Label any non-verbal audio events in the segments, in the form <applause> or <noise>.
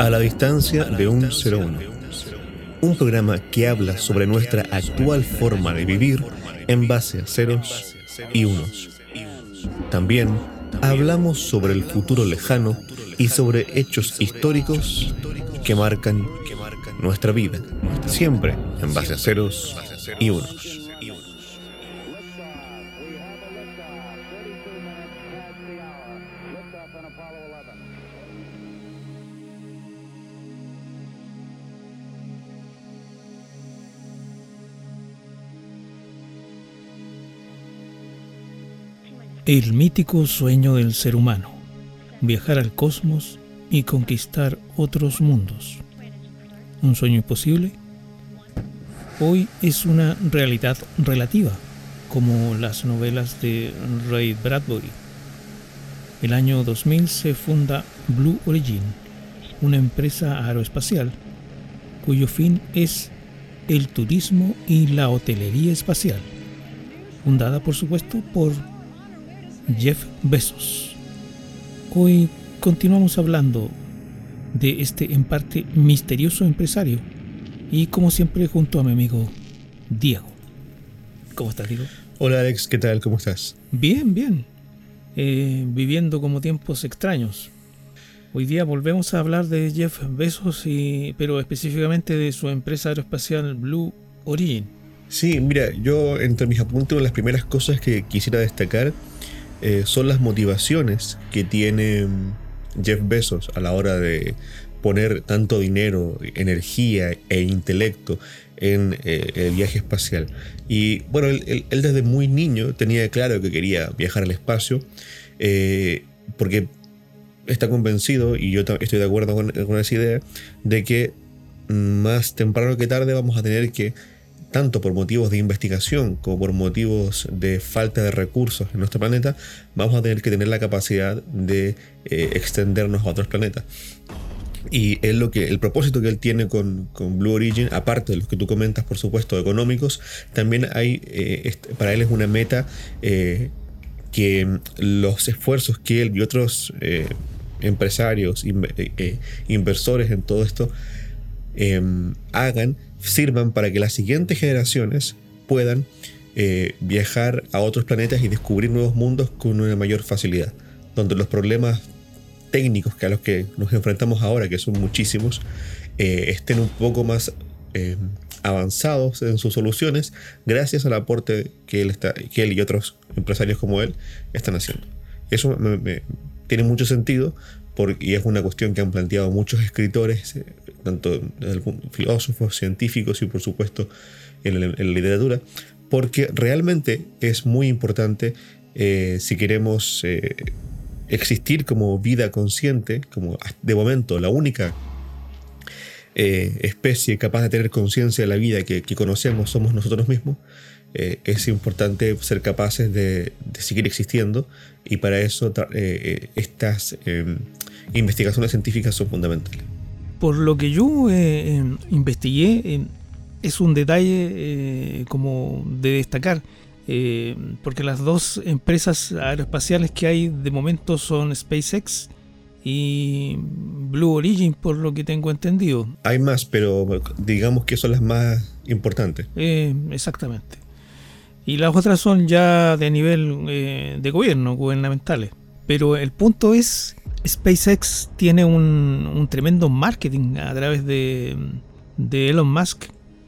A la distancia de un 01. Un programa que habla sobre nuestra actual forma de vivir en base a ceros y unos. También hablamos sobre el futuro lejano y sobre hechos históricos que marcan nuestra vida, siempre en base a ceros y unos. El mítico sueño del ser humano, viajar al cosmos y conquistar otros mundos. ¿Un sueño imposible? Hoy es una realidad relativa, como las novelas de Ray Bradbury. El año 2000 se funda Blue Origin, una empresa aeroespacial cuyo fin es el turismo y la hotelería espacial, fundada por supuesto por Jeff Bezos. Hoy continuamos hablando de este en parte misterioso empresario y como siempre junto a mi amigo Diego. ¿Cómo estás, Diego? Hola Alex, ¿qué tal? ¿Cómo estás? Bien, bien. Eh, viviendo como tiempos extraños. Hoy día volvemos a hablar de Jeff Bezos, y, pero específicamente de su empresa aeroespacial Blue Origin. Sí, mira, yo entre mis apuntes, una de las primeras cosas que quisiera destacar eh, son las motivaciones que tiene mm, Jeff Bezos a la hora de poner tanto dinero, energía e intelecto en eh, el viaje espacial. Y bueno, él, desde muy niño tenía claro que quería viajar al espacio, eh, porque está convencido, y yo estoy de acuerdo con, con esa idea, de que mm, más temprano que tarde vamos a tener que tanto por motivos de investigación como por motivos de falta de recursos en nuestro planeta, vamos a tener que tener la capacidad de eh, extendernos a otros planetas. Y es lo que, el propósito que él tiene con, Blue Origin, aparte de los que tú comentas, por supuesto, económicos, también hay, eh, para él es una meta eh, que los esfuerzos que él y otros empresarios, inversores en todo esto, hagan sirvan para que las siguientes generaciones puedan eh, viajar a otros planetas y descubrir nuevos mundos con una mayor facilidad, donde los problemas técnicos que a los que nos enfrentamos ahora, que son muchísimos, eh, estén un poco más eh, avanzados en sus soluciones gracias al aporte que él, y otros empresarios como él están haciendo. Eso tiene mucho sentido y es una cuestión que han planteado muchos escritores, tanto filósofos, científicos y por supuesto en la, literatura, porque realmente es muy importante eh, si queremos eh, existir como vida consciente, como de momento la única especie capaz de tener conciencia de la vida que, conocemos somos nosotros mismos, es importante ser capaces de, seguir existiendo y para eso estas em, investigaciones científicas son fundamentales. Por lo que yo eh, em, investigué, em, es un detalle eh, como de destacar, eh, porque las dos empresas aeroespaciales que hay de momento son SpaceX y Blue Origin, por lo que tengo entendido. Hay más, pero digamos que son las más importantes. exactamente. Y las otras son ya de nivel de gobierno, gubernamentales. Pero el punto es SpaceX tiene un, tremendo marketing a través de, Elon Musk,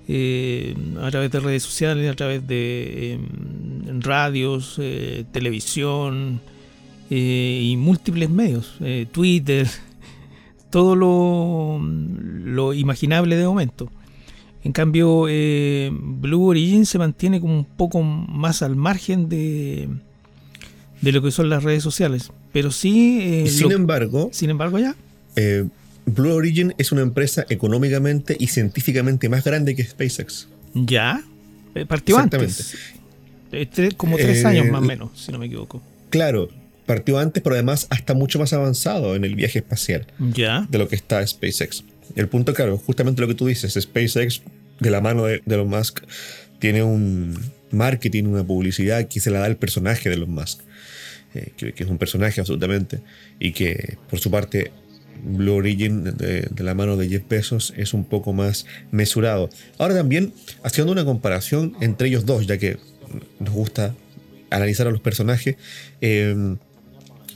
eh, a través de redes sociales, a través de em, radios, eh, televisión eh, y múltiples medios, Twitter, <laughs> todo lo, imaginable de momento. En cambio, Blue Origin se mantiene como un poco más al margen de lo que son las redes sociales. Pero sí. Eh, sin embargo. Sin embargo, ya. Eh, Blue Origin es una empresa económicamente y científicamente más grande que SpaceX. Ya. Eh, partió antes. como tres años más o menos, si no me equivoco. Claro, partió antes, pero además hasta mucho más avanzado en el viaje espacial. Ya. De lo que está SpaceX. El punto, claro, justamente lo que tú dices, SpaceX, de la mano de, de Elon Musk, tiene un marketing, una publicidad que se la da el personaje de Elon Musk. Eh, que, es un personaje absolutamente, y que por su parte Blue Origin de, la mano de Jeff Bezos es un poco más mesurado. Ahora también haciendo una comparación entre ellos dos, ya que nos gusta analizar a los personajes, eh,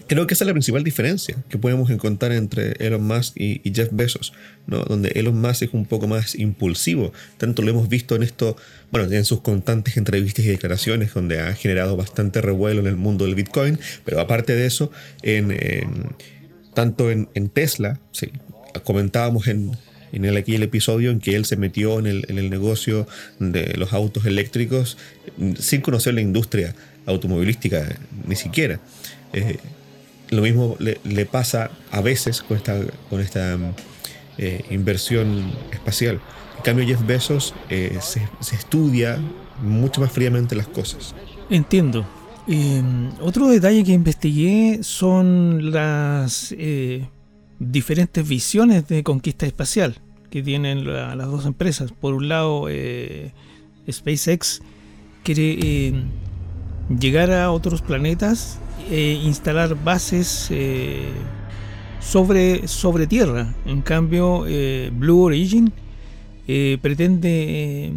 creo que esa es la principal diferencia que podemos encontrar entre Elon Musk y, Jeff Bezos, ¿no? donde Elon Musk es un poco más impulsivo. Tanto lo hemos visto en esto, bueno, en sus constantes entrevistas y declaraciones, donde ha generado bastante revuelo en el mundo del Bitcoin, pero aparte de eso, en tanto en, Tesla, comentábamos en, en el, aquí el episodio en que él se metió en el, negocio de los autos eléctricos sin conocer la industria automovilística ni siquiera. Eh, lo mismo le, pasa a veces con esta, con esta eh, inversión espacial. En cambio, Jeff Bezos eh, se, se, estudia mucho más fríamente las cosas. Entiendo. Em, otro detalle que investigué son las eh, diferentes visiones de conquista espacial que tienen las dos empresas. Por un lado, SpaceX quiere em, llegar a otros planetas e instalar bases eh, sobre, sobre Tierra. En cambio, Blue Origin pretende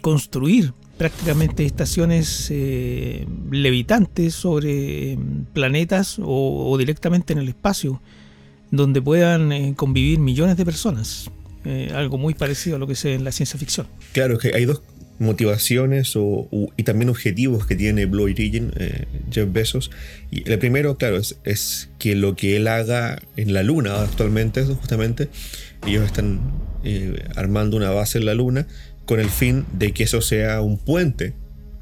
construir prácticamente estaciones eh, levitantes sobre planetas o, directamente en el espacio, donde puedan eh, convivir millones de personas. Eh, algo muy parecido a lo que se ve en la ciencia ficción. Claro, que hay dos motivaciones y también objetivos que tiene Blue Origin, Jeff Bezos. Y el primero, claro, es, es, que lo que él haga en la Luna actualmente, justamente, ellos están armando una base en la Luna con el fin de que eso sea un puente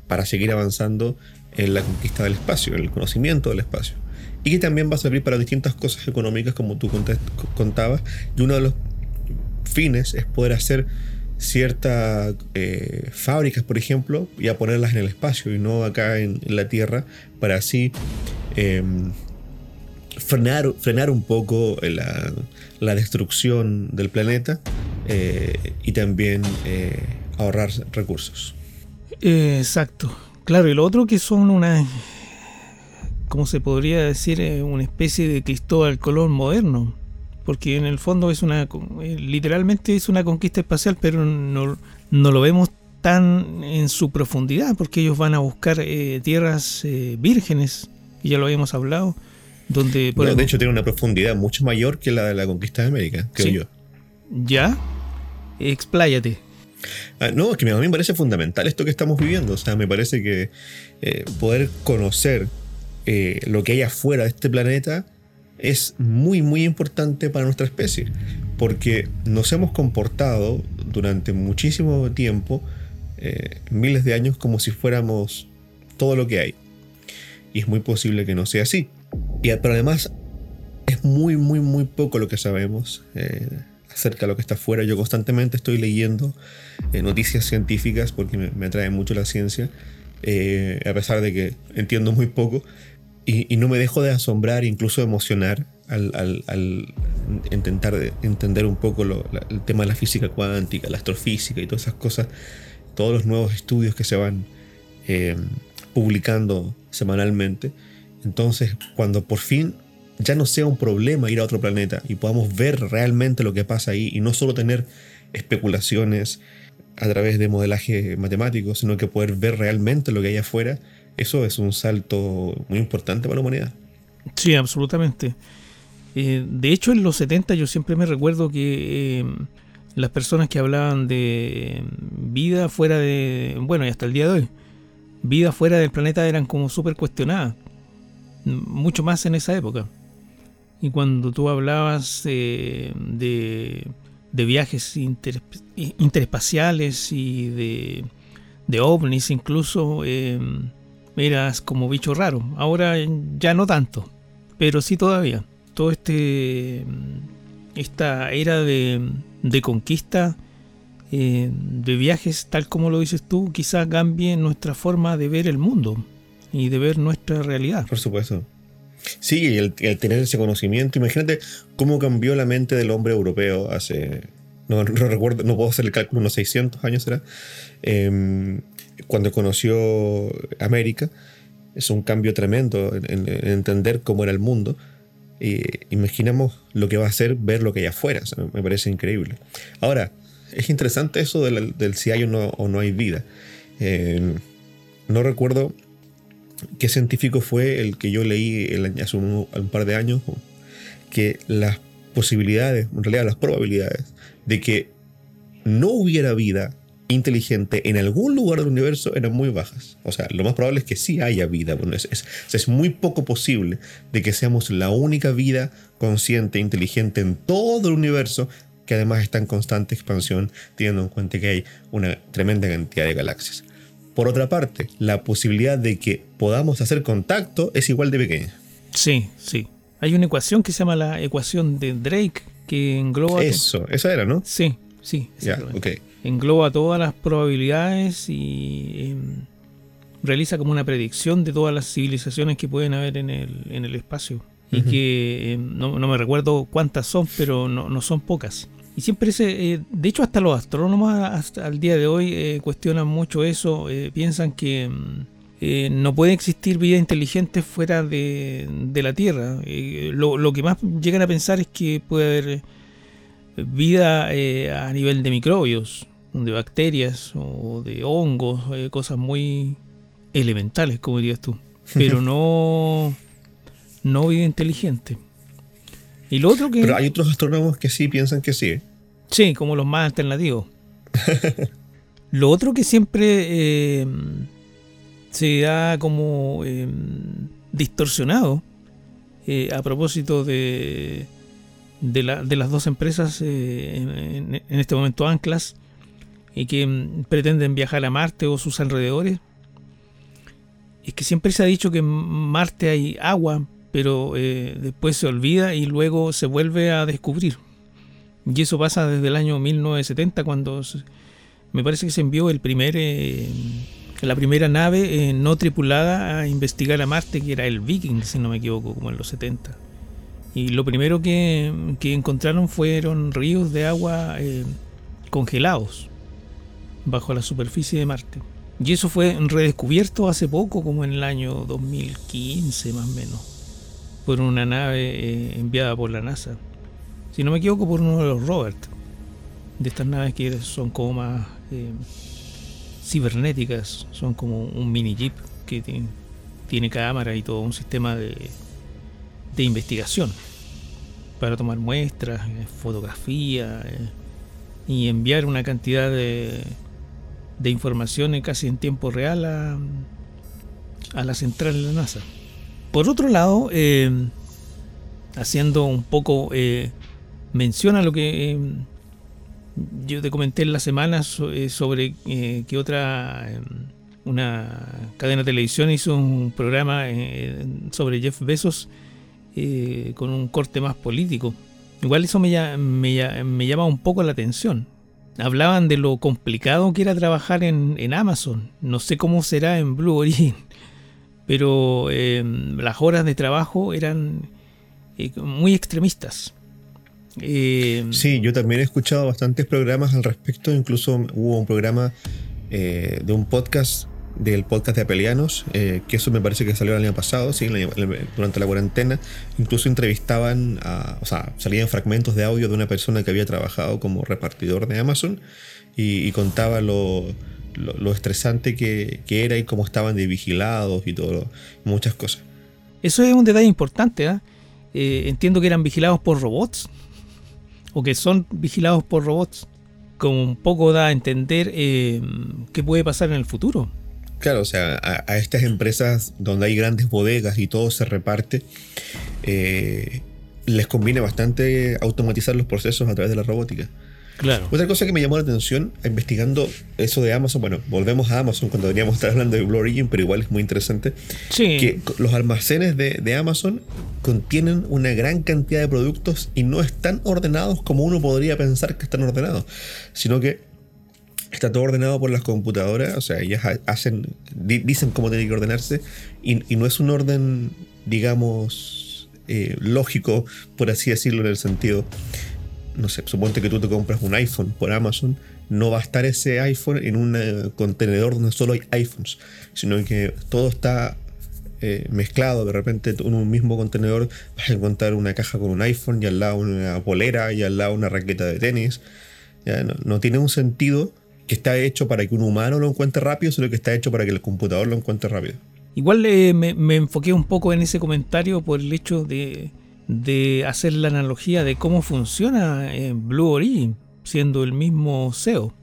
para seguir avanzando en la conquista del espacio, en el conocimiento del espacio. Y que también va a servir para distintas cosas económicas, como tú contabas. Y uno de los fines es poder hacer ciertas eh, fábricas, por ejemplo, y a ponerlas en el espacio y no acá en, la Tierra, para así em, frenar, frenar un poco la, la destrucción del planeta eh, y también eh, ahorrar recursos. exacto. Claro, y lo otro que son una, ¿cómo se podría decir? Una especie de Cristóbal Colón moderno. Porque en el fondo es una, literalmente es una conquista espacial, pero no, no lo vemos tan en su profundidad, porque ellos van a buscar tierras vírgenes, y ya lo habíamos hablado, donde... de hecho tiene una profundidad mucho mayor que la de la conquista de América, creo yo. ¿Ya? Expláyate. Ah, no, es que a mí me parece fundamental esto que estamos viviendo. O sea, me parece que eh, poder conocer eh, lo que hay afuera de este planeta es muy, muy importante para nuestra especie. Porque nos hemos comportado durante muchísimo tiempo, eh, miles de años, como si fuéramos todo lo que hay. Y es muy posible que no sea así. Y, pero además, es muy, muy, muy poco lo que sabemos acerca de lo que está afuera. Yo constantemente estoy leyendo eh, noticias científicas porque me, atrae mucho la ciencia, eh, a pesar de que entiendo muy poco. Y, no me dejo de asombrar, incluso de emocionar, al, intentar entender un poco el tema de la física cuántica, la astrofísica y todas esas cosas, todos los nuevos estudios que se van eh, publicando semanalmente. Entonces, cuando por fin ya no sea un problema ir a otro planeta y podamos ver realmente lo que pasa ahí y no solo tener especulaciones a través de modelaje matemático, sino que poder ver realmente lo que hay afuera, eso es un salto muy importante para la humanidad. Sí, absolutamente. Eh, de hecho, en los 70 yo siempre me recuerdo que eh, las personas que hablaban de vida fuera de, bueno, y hasta el día de hoy, vida fuera del planeta eran como súper cuestionadas, mucho más en esa época. Y cuando tú hablabas de, viajes interespaciales y de, de, ovnis incluso, eras como bicho raro. Ahora ya no tanto, pero sí todavía. Todo este esta era de, de conquista, eh, de viajes, tal como lo dices tú, quizá cambie nuestra forma de ver el mundo y de ver nuestra realidad. Por supuesto. Sí, el, tener ese conocimiento. Imagínate cómo cambió la mente del hombre europeo hace. No, recuerdo, no puedo hacer el cálculo, unos 600 años será. Em, cuando conoció América. Es un cambio tremendo en, entender cómo era el mundo. eh, imaginamos lo que va a ser ver lo que hay afuera. me parece increíble. Ahora, es interesante eso del, si hay o no, o no hay vida. Eh, no recuerdo qué científico fue el que yo leí hace un, par de años, que las posibilidades, en realidad las probabilidades, de que no hubiera vida inteligente en algún lugar del universo eran muy bajas. O sea, lo más probable es que sí haya vida. Bueno, es, es, muy poco posible de que seamos la única vida consciente, inteligente en todo el universo, que además está en constante expansión, teniendo en cuenta que hay una tremenda cantidad de galaxias. Por otra parte, la posibilidad de que podamos hacer contacto es igual de pequeña. Sí, sí. Hay una ecuación que se llama la ecuación de Drake que engloba... Eso, esa era, ¿no? Sí, sí. Ya, ok engloba todas las probabilidades y em, realiza como una predicción de todas las civilizaciones que pueden haber en el, en el espacio. Y que em, no, me recuerdo cuántas son, pero no, son pocas. Y siempre ese, eh, de hecho hasta los astrónomos hasta el día de hoy eh, cuestionan mucho eso, eh, piensan que em, no puede existir vida inteligente fuera de, de la Tierra. Lo, lo, que más llegan a pensar es que puede haber vida a nivel de microbios, de bacterias o de hongos, eh, cosas muy elementales, como dirías tú, pero <laughs> no, no vida inteligente. Y lo otro que... Pero hay otros astrónomos que sí piensan que sí. Sí, como los más alternativos. <laughs> lo otro que siempre eh, se ha como eh, distorsionado a propósito de, de, las dos empresas en, en, este momento anclas y que mm, pretenden viajar a Marte o sus alrededores, es que siempre se ha dicho que en Marte hay agua, pero eh, después se olvida y luego se vuelve a descubrir. Y eso pasa desde el año 1970, cuando me parece que se envió el primer, eh, la primera nave eh, no tripulada a investigar a Marte, que era el Viking, si no me equivoco, como en los 70. Y lo primero que, que encontraron fueron ríos de agua congelados bajo la superficie de Marte. Y eso fue redescubierto hace poco, como en el año 2015 más o menos, por una nave eh, enviada por la NASA. Si no me equivoco, por uno de los Robert, de estas naves que son como más eh, cibernéticas, son como un mini jeep que tiene, cámara y todo un sistema de, de investigación para tomar muestras, eh, fotografía y enviar una cantidad de de informaciones casi en tiempo real a, a la central de la NASA. Por otro lado, eh, haciendo un poco eh, mención a lo que eh, yo te comenté en la semana sobre que otra una cadena de televisión hizo un programa sobre Jeff Bezos con un corte más político. Igual eso me, me, me llama un poco la atención hablaban de lo complicado que era trabajar en, Amazon. No sé cómo será en Blue Origin, <laughs> pero em, las horas de trabajo eran eh, muy extremistas. Em, sí, yo también he escuchado bastantes programas al respecto. Incluso hubo un programa eh, de un podcast del podcast de Apelianos, eh, que eso me parece que salió el año pasado, ¿sí? durante la cuarentena. Incluso entrevistaban, a, o sea, salían fragmentos de audio de una persona que había trabajado como repartidor de Amazon y, contaba lo, lo, estresante que, que, era y cómo estaban de vigilados y todo, muchas cosas. Eso es un detalle importante, ¿ah? ¿eh? entiendo que eran vigilados por robots, o que son vigilados por robots, como un poco da a entender eh, qué puede pasar en el futuro. Claro, o sea, a, estas empresas donde hay grandes bodegas y todo se reparte, eh, les conviene bastante automatizar los procesos a través de la robótica. Claro. Otra cosa que me llamó la atención investigando eso de Amazon, bueno, volvemos a Amazon cuando deberíamos estar hablando de Blue Origin, pero igual es muy interesante. Sí. Que los almacenes de, de, Amazon contienen una gran cantidad de productos y no están ordenados como uno podría pensar que están ordenados, sino que está todo ordenado por las computadoras, o sea, ellas hacen, dicen cómo tiene que ordenarse y, no es un orden, digamos, eh, lógico, por así decirlo, en el sentido, no sé, suponte que tú te compras un iPhone por Amazon, no va a estar ese iPhone en un eh, contenedor donde solo hay iPhones, sino que todo está eh, mezclado. De repente en un mismo contenedor vas a encontrar una caja con un iPhone y al lado una polera y al lado una raqueta de tenis. no, tiene un sentido que está hecho para que un humano lo encuentre rápido, sino que está hecho para que el computador lo encuentre rápido. Igual eh, me, enfoqué un poco en ese comentario por el hecho de, hacer la analogía de cómo funciona en Blue Origin, siendo el mismo SEO.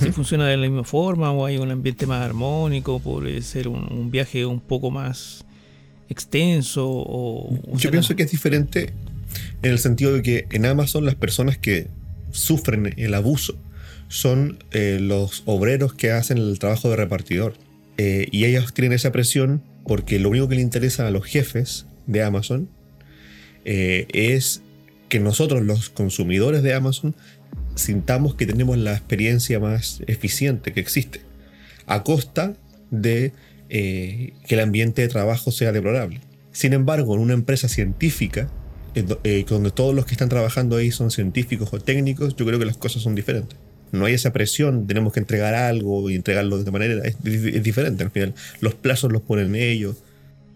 Si funciona de la misma forma o hay un ambiente más armónico, puede ser un, viaje un poco más extenso. O, Yo pienso que es diferente en el sentido de que en Amazon las personas que sufren el abuso son eh, los obreros que hacen el trabajo de repartidor. Eh, y ellos tienen esa presión porque lo único que le interesa a los jefes de Amazon eh, es que nosotros, los consumidores de Amazon, sintamos que tenemos la experiencia más eficiente que existe, a costa de que el ambiente de trabajo sea deplorable. Sin embargo, en una empresa científica, donde todos los que están trabajando ahí son científicos o técnicos, yo creo que las cosas son diferentes. No hay esa presión, tenemos que entregar algo y entregarlo de manera... Es, diferente al final. Los plazos los ponen ellos.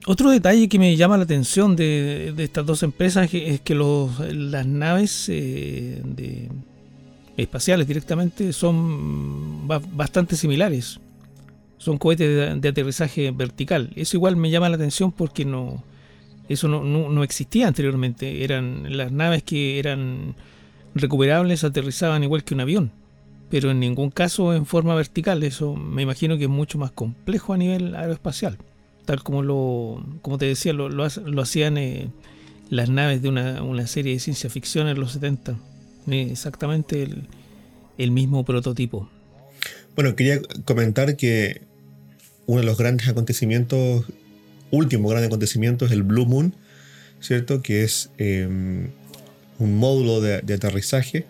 Otro detalle que me llama la atención de, estas dos empresas es que las naves eh, espaciales directamente son bastante similares. Son cohetes de, aterrizaje vertical. Eso igual me llama la atención porque no eso no, existía anteriormente. Eran las naves que eran recuperables aterrizaban igual que un avión, pero en ningún caso en forma vertical. Eso me imagino que es mucho más complejo a nivel aeroespacial, tal como lo como te decía lo, lo, hacían eh, las naves de una, una serie de ciencia ficción en los 70 exactamente el, mismo prototipo. Bueno, quería comentar que uno de los grandes acontecimientos, último gran acontecimiento es el Blue Moon, ¿cierto? Que es em, un módulo de, aterrizaje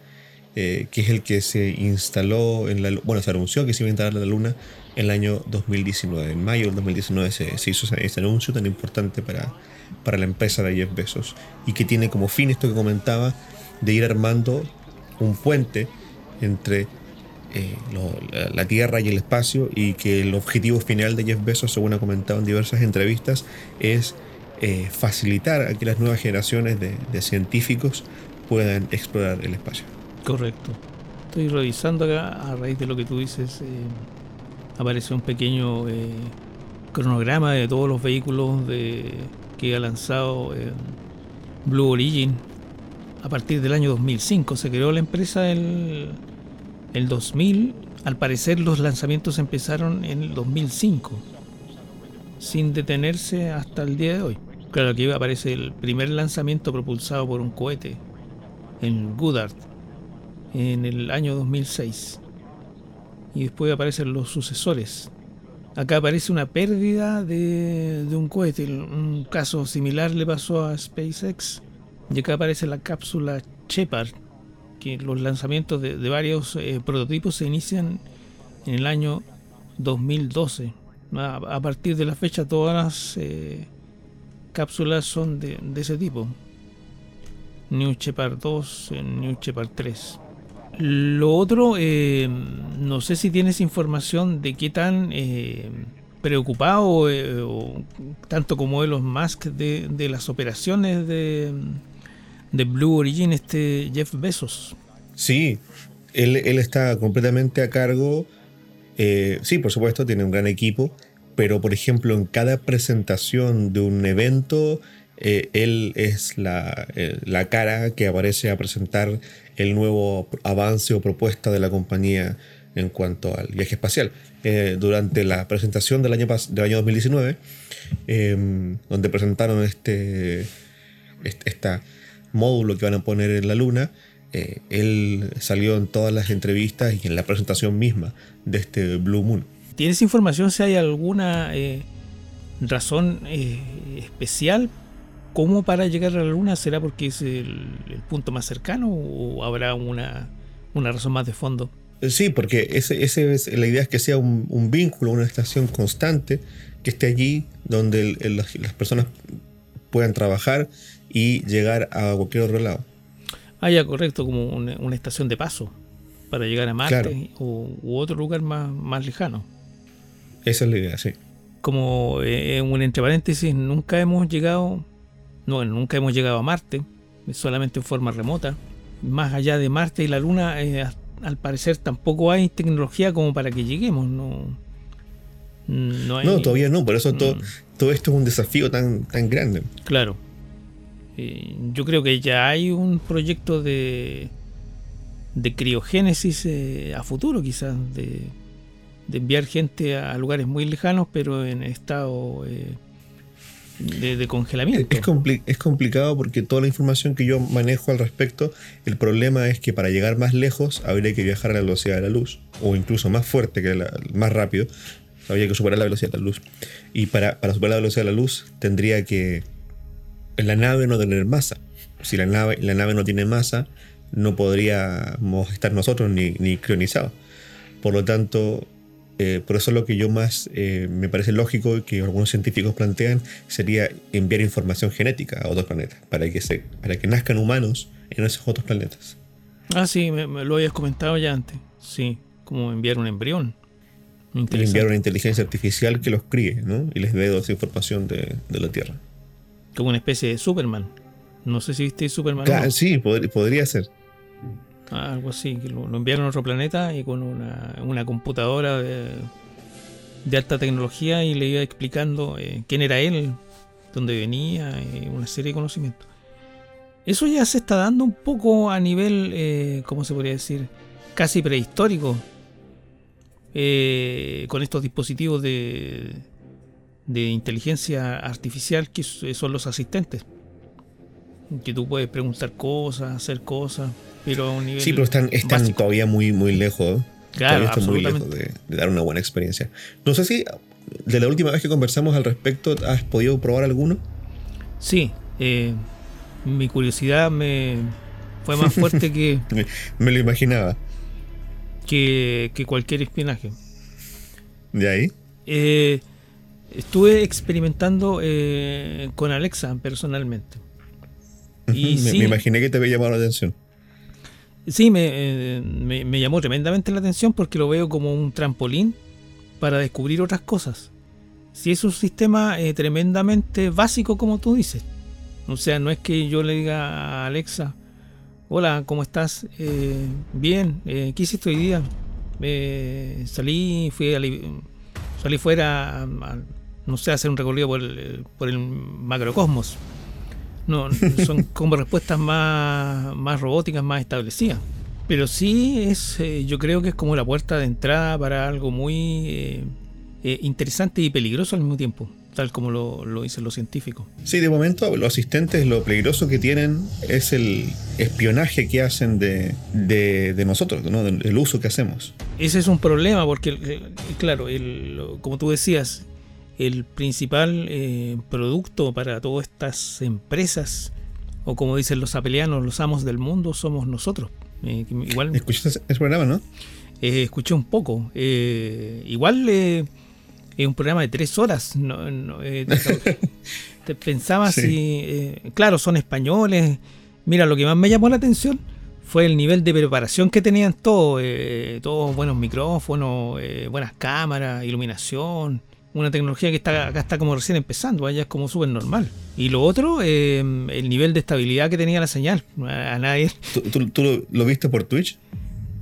eh, que es el que se instaló en la bueno, se anunció que se iba a instalar en la Luna en el año 2019. En mayo del 2019 se, hizo ese, anuncio tan importante para, para la empresa de Jeff Bezos y que tiene como fin esto que comentaba de ir armando un puente entre eh, la, Tierra y el espacio y que el objetivo final de Jeff Bezos, según ha comentado en diversas entrevistas, es eh, facilitar a que las nuevas generaciones de, científicos puedan explorar el espacio. Correcto. Estoy revisando acá, a raíz de lo que tú dices, eh, aparece un pequeño cronograma de todos los vehículos que ha lanzado Blue Origin a partir del año 2005. Se creó la empresa el, el 2000. Al parecer los lanzamientos empezaron en el 2005, sin detenerse hasta el día de hoy. Claro, aquí aparece el primer lanzamiento propulsado por un cohete en Goddard en el año 2006. Y después aparecen los sucesores. Acá aparece una pérdida de, de un cohete. Un caso similar le pasó a SpaceX y acá aparece la cápsula Shepard, que los lanzamientos de, varios eh, prototipos se inician en el año 2012. A, partir de la fecha todas las eh, cápsulas son de, ese tipo. New Shepard 2, eh, New Shepard 3. Lo otro, no sé si tienes información de qué tan preocupado, o, tanto como Elon Musk, de, de las operaciones de, de Blue Origin, este Jeff Bezos. Sí, él, está completamente a cargo. Eh, sí, por supuesto, tiene un gran equipo, pero por ejemplo, en cada presentación de un evento, eh, él es la, eh, la, cara que aparece a presentar el nuevo avance o propuesta de la compañía en cuanto al viaje espacial. durante la presentación del año, del año 2019, donde presentaron este, esta módulo que van a poner en la Luna, eh, él salió en todas las entrevistas y en la presentación misma de este Blue Moon. ¿Tienes información si hay alguna eh, razón eh, especial como para llegar a la Luna? ¿Será porque es el, punto más cercano o habrá una, una razón más de fondo? Sí, porque ese, ese es, la idea es que sea un, vínculo, una estación constante que esté allí donde las personas puedan trabajar y llegar a cualquier otro lado. Ah, ya, correcto, como una, estación de paso para llegar a Marte u, otro lugar más, más lejano. Esa es la idea, sí. como eh, un entre paréntesis, nunca hemos llegado, no, nunca hemos llegado a Marte, solamente en forma remota. Más allá de Marte y la Luna, eh, al parecer tampoco hay tecnología como para que lleguemos, no. No, todavía no, por eso todo, mm. todo esto es un desafío tan, tan grande. Claro. Eh, yo creo que ya hay un proyecto de, de criogénesis a futuro, quizás, de, de enviar gente a lugares muy lejanos, pero en estado eh, de, congelamiento. Es, complicado porque toda la información que yo manejo al respecto, el problema es que para llegar más lejos habría que viajar a la velocidad de la luz, o incluso más fuerte, que la, más rápido, habría que superar la velocidad de la luz. Y para, superar la velocidad de la luz tendría que la nave no tener masa. Si la nave, la nave no tiene masa, no podríamos estar nosotros ni, ni crionizados. Por lo tanto, eh, por eso lo que yo más eh, me parece lógico y que algunos científicos plantean sería enviar información genética a otros planetas para que, se, para que nazcan humanos en esos otros planetas. Ah, sí, me, lo habías comentado ya antes. Sí, como enviar un embrión. Enviar una inteligencia artificial que los críe ¿no? y les dé toda esa información de, la Tierra. Como una especie de Superman. No sé si viste Superman. Sí, podría ser. Algo así, que lo, enviaron a otro planeta y con una, computadora de, alta tecnología y le iba explicando eh, quién era él, dónde venía, y una serie de conocimientos. Eso ya se está dando un poco a nivel, eh, ¿cómo se podría decir? Casi prehistórico. Eh, con estos dispositivos de, de inteligencia artificial que son los asistentes. Que tú puedes preguntar cosas, hacer cosas. Pero sí, pero están, están todavía muy, muy lejos. Claro, están muy lejos de, dar una buena experiencia. No sé si de la última vez que conversamos al respecto, ¿has podido probar alguno? Sí, eh, mi curiosidad me fue más fuerte que. <laughs> me lo imaginaba. Que, cualquier espionaje. ¿De ahí? Eh, estuve experimentando eh, con Alexa personalmente. Y me, me, imaginé que te había llamado la atención. Sí, eh, me, me, llamó tremendamente la atención porque lo veo como un trampolín para descubrir otras cosas. Si es un sistema eh, tremendamente básico, como tú dices. O sea, no es que yo le diga a Alexa, hola, ¿cómo estás? Eh, bien, ¿qué hiciste hoy día? salí, fui a, salí fuera, no sé, a hacer un recorrido por el, por el macrocosmos. No, son <laughs> como respuestas más, más robóticas, más establecidas. Pero sí es, eh, yo creo que es como la puerta de entrada para algo muy eh, eh, interesante y peligroso al mismo tiempo, tal como lo, lo, dicen los científicos. Sí, de momento los asistentes lo peligroso que tienen es el espionaje que hacen de, de, nosotros, ¿no? el uso que hacemos. Ese es un problema porque, claro, el, como tú decías, el principal eh, producto para todas estas empresas, o como dicen los apelianos, los amos del mundo, somos nosotros. Eh, igual, ¿Escuchaste ese programa, no? Eh, escuché un poco. igual es un programa de tres horas. No, <laughs> te pensaba si. claro, son españoles. Mira, lo que más me llamó la atención fue el nivel de preparación que tenían todos. todos buenos micrófonos, buenas cámaras, iluminación una tecnología que está acá está como recién empezando, allá es como súper normal. Y lo otro, eh, el nivel de estabilidad que tenía la señal. A nadie. ¿Tú, lo, viste por Twitch?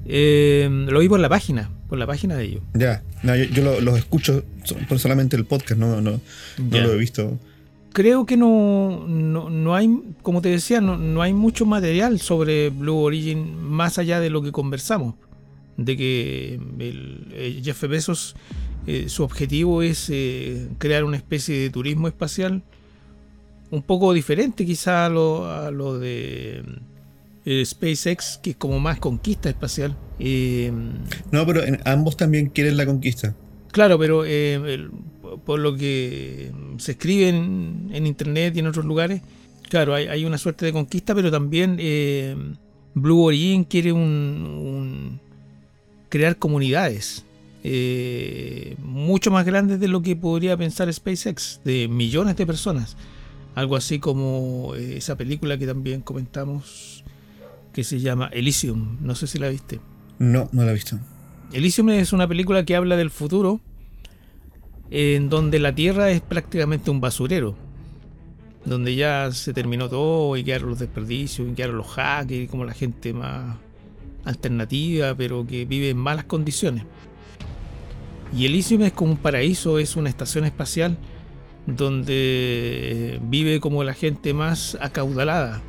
Eh, lo vi por la página, por la página de ellos. Ya, no, yo, los escucho por solamente el podcast, no, no, no lo he visto. Creo que no, no, hay, como te decía, no, no hay mucho material sobre Blue Origin más allá de lo que conversamos. De que el, el Jeff Bezos eh, su objetivo es eh, crear una especie de turismo espacial un poco diferente quizá a lo, a lo de eh, SpaceX, que es como más conquista espacial. no, pero ambos también quieren la conquista. Claro, pero por lo que se escribe en, internet y en otros lugares, claro, hay, una suerte de conquista, pero también Blue Origin quiere un crear comunidades eh, mucho más grandes de lo que podría pensar SpaceX, de millones de personas. Algo así como eh, esa película que también comentamos que se llama Elysium. No sé si la viste. No, no la he visto. Elysium es una película que habla del futuro en donde la Tierra es prácticamente un basurero, donde ya se terminó todo y quedaron los desperdicios, y quedaron los hackers, como la gente más alternativa, pero que vive en malas condiciones. Y Elysium es como un paraíso, es una estación espacial donde vive como la gente más acaudalada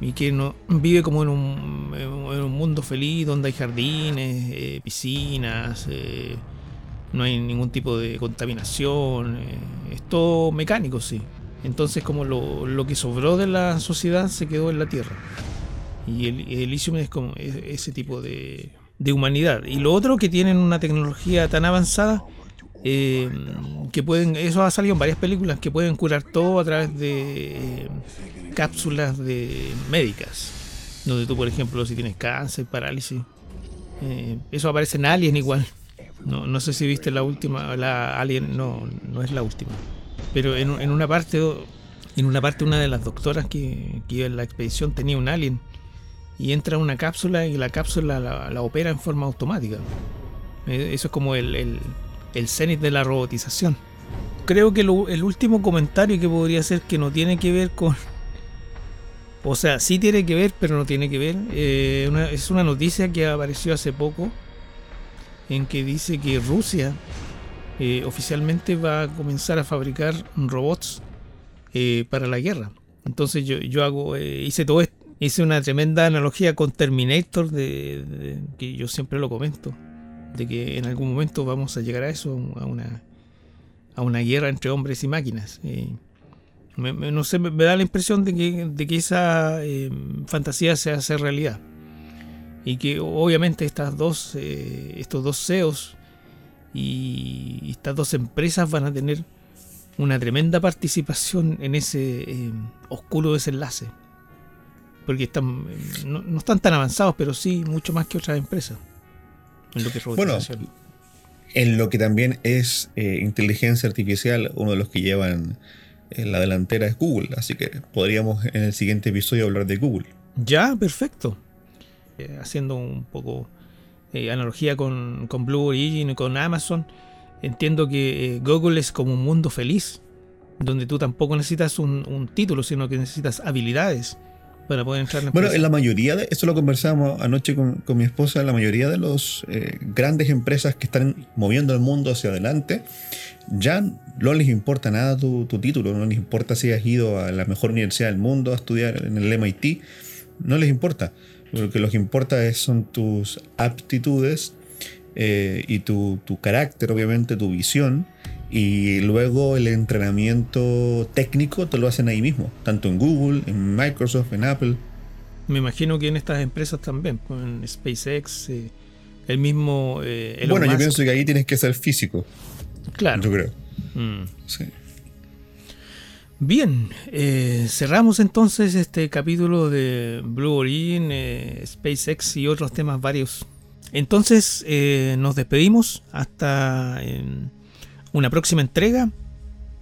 y que vive como en un, en un mundo feliz donde hay jardines, eh, piscinas, eh, no hay ningún tipo de contaminación, eh, es todo mecánico, sí. Entonces como lo, que sobró de la sociedad se quedó en la Tierra. Y el, Elysium es como ese tipo de, de humanidad. Y lo otro que tienen una tecnología tan avanzada eh, que pueden, eso ha salido en varias películas, que pueden curar todo a través de cápsulas de médicas. Donde tú, por ejemplo, si tienes cáncer, parálisis, eh, eso aparece en Alien igual. No, no sé si viste la última, la Alien, no, no es la última. Pero en, en una parte, en una parte una de las doctoras que, que iba en la expedición tenía un alien y entra una cápsula y la cápsula la, opera en forma automática. Eh, eso es como el, el, el de la robotización. Creo que el último comentario que podría ser que no tiene que ver con... <laughs> O sea, sí tiene que ver, pero no tiene que ver. Eh, es una noticia que apareció hace poco en que dice que Rusia eh, oficialmente va a comenzar a fabricar robots para la guerra. Entonces yo, yo hago, hice todo esto hice una tremenda analogía con Terminator, de, que yo siempre lo comento, de que en algún momento vamos a llegar a eso, a una, a una guerra entre hombres y máquinas. no sé, me, da la impresión de que, de que esa eh, fantasía se hace realidad. Y que obviamente estas dos, eh, estos dos CEOs y estas dos empresas van a tener una tremenda participación en ese eh, oscuro desenlace porque están no, están tan avanzados, pero sí mucho más que otras empresas. En lo que bueno, en lo que también es eh, inteligencia artificial, uno de los que llevan en la delantera es Google, así que podríamos en el siguiente episodio hablar de Google. Ya, perfecto. Eh, haciendo un poco eh, analogía con, con, Blue Origin y con Amazon, entiendo que Google es como un mundo feliz, donde tú tampoco necesitas un, un título, sino que necesitas habilidades para poder entrar en Bueno, en la mayoría de, esto lo conversamos anoche con, mi esposa, en la mayoría de las eh, grandes empresas que están moviendo el mundo hacia adelante, ya no les importa nada tu, título, no les importa si has ido a la mejor universidad del mundo a estudiar en el MIT, no les importa. Lo que les importa es, son tus aptitudes eh, y tu, tu carácter, obviamente, tu visión y luego el entrenamiento técnico te lo hacen ahí mismo, tanto en Google, en Microsoft, en Apple. Me imagino que en estas empresas también, pues, en SpaceX, eh, el mismo... Eh, bueno, yo pienso que ahí tienes que ser físico. Claro. Yo creo. Mm. Sí. Bien, eh, cerramos entonces este capítulo de Blue Origin, SpaceX y otros temas varios. Entonces nos despedimos hasta una próxima entrega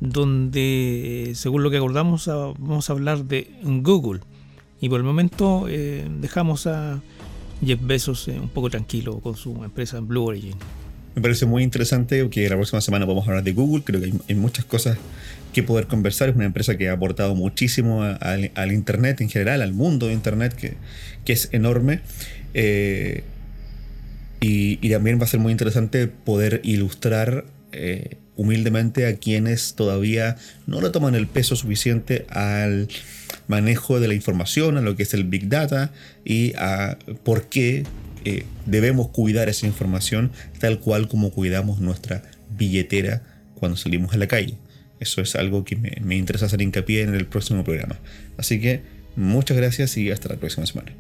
donde, según lo que acordamos, ah, vamos a hablar de Google. Y por el momento eh, dejamos a Jeff Bezos eh, un poco tranquilo con su empresa Blue Origin. Me parece muy interesante que la próxima semana a hablar de Google. Creo que hay, muchas cosas que poder conversar. Es una empresa que ha aportado muchísimo al Internet en general, al mundo de Internet, que, que es enorme. Eh, y, también va a ser muy interesante poder ilustrar humildemente a quienes todavía no le toman el peso suficiente al manejo de la información, a lo que es el Big Data y a por qué eh, debemos cuidar esa información tal cual como cuidamos nuestra billetera cuando salimos a la calle. Eso es algo que me, me interesa hacer hincapié en el próximo programa. Así que muchas gracias y hasta la próxima semana.